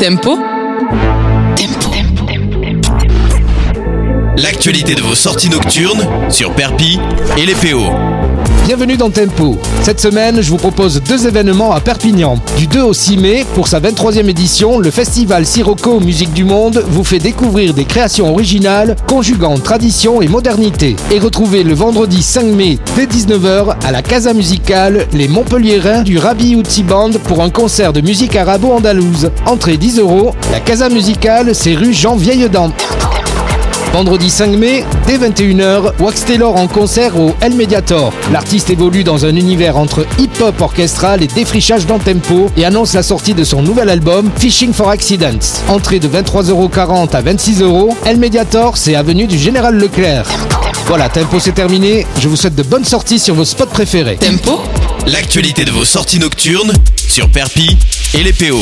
Tempo. Tempo. L'actualité de vos sorties nocturnes sur Perpi et les PO. Bienvenue dans Tempo. Cette semaine, je vous propose deux événements à Perpignan. Du 2 au 6 mai, pour sa 23e édition, le festival Sirocco Musique du Monde vous fait découvrir des créations originales conjuguant tradition et modernité. Et retrouvez le vendredi 5 mai dès 19h à la Casa Musicale les Montpelliérains du Rabi Outsi Band pour un concert de musique arabo-andalouse. Entrée 10 euros. La Casa Musicale, c'est rue Jean Vieilledent. Vendredi 5 mai, dès 21h, Wax Taylor en concert au El Mediator. L'artiste évolue dans un univers entre hip-hop orchestral et défrichage dans tempo et annonce la sortie de son nouvel album Fishing for Accidents. Entrée de 23,40€ à 26€, El Mediator, c'est avenue du Général Leclerc. Voilà, Tempo c'est terminé. Je vous souhaite de bonnes sorties sur vos spots préférés. Tempo. L'actualité de vos sorties nocturnes sur Perpi et les PO.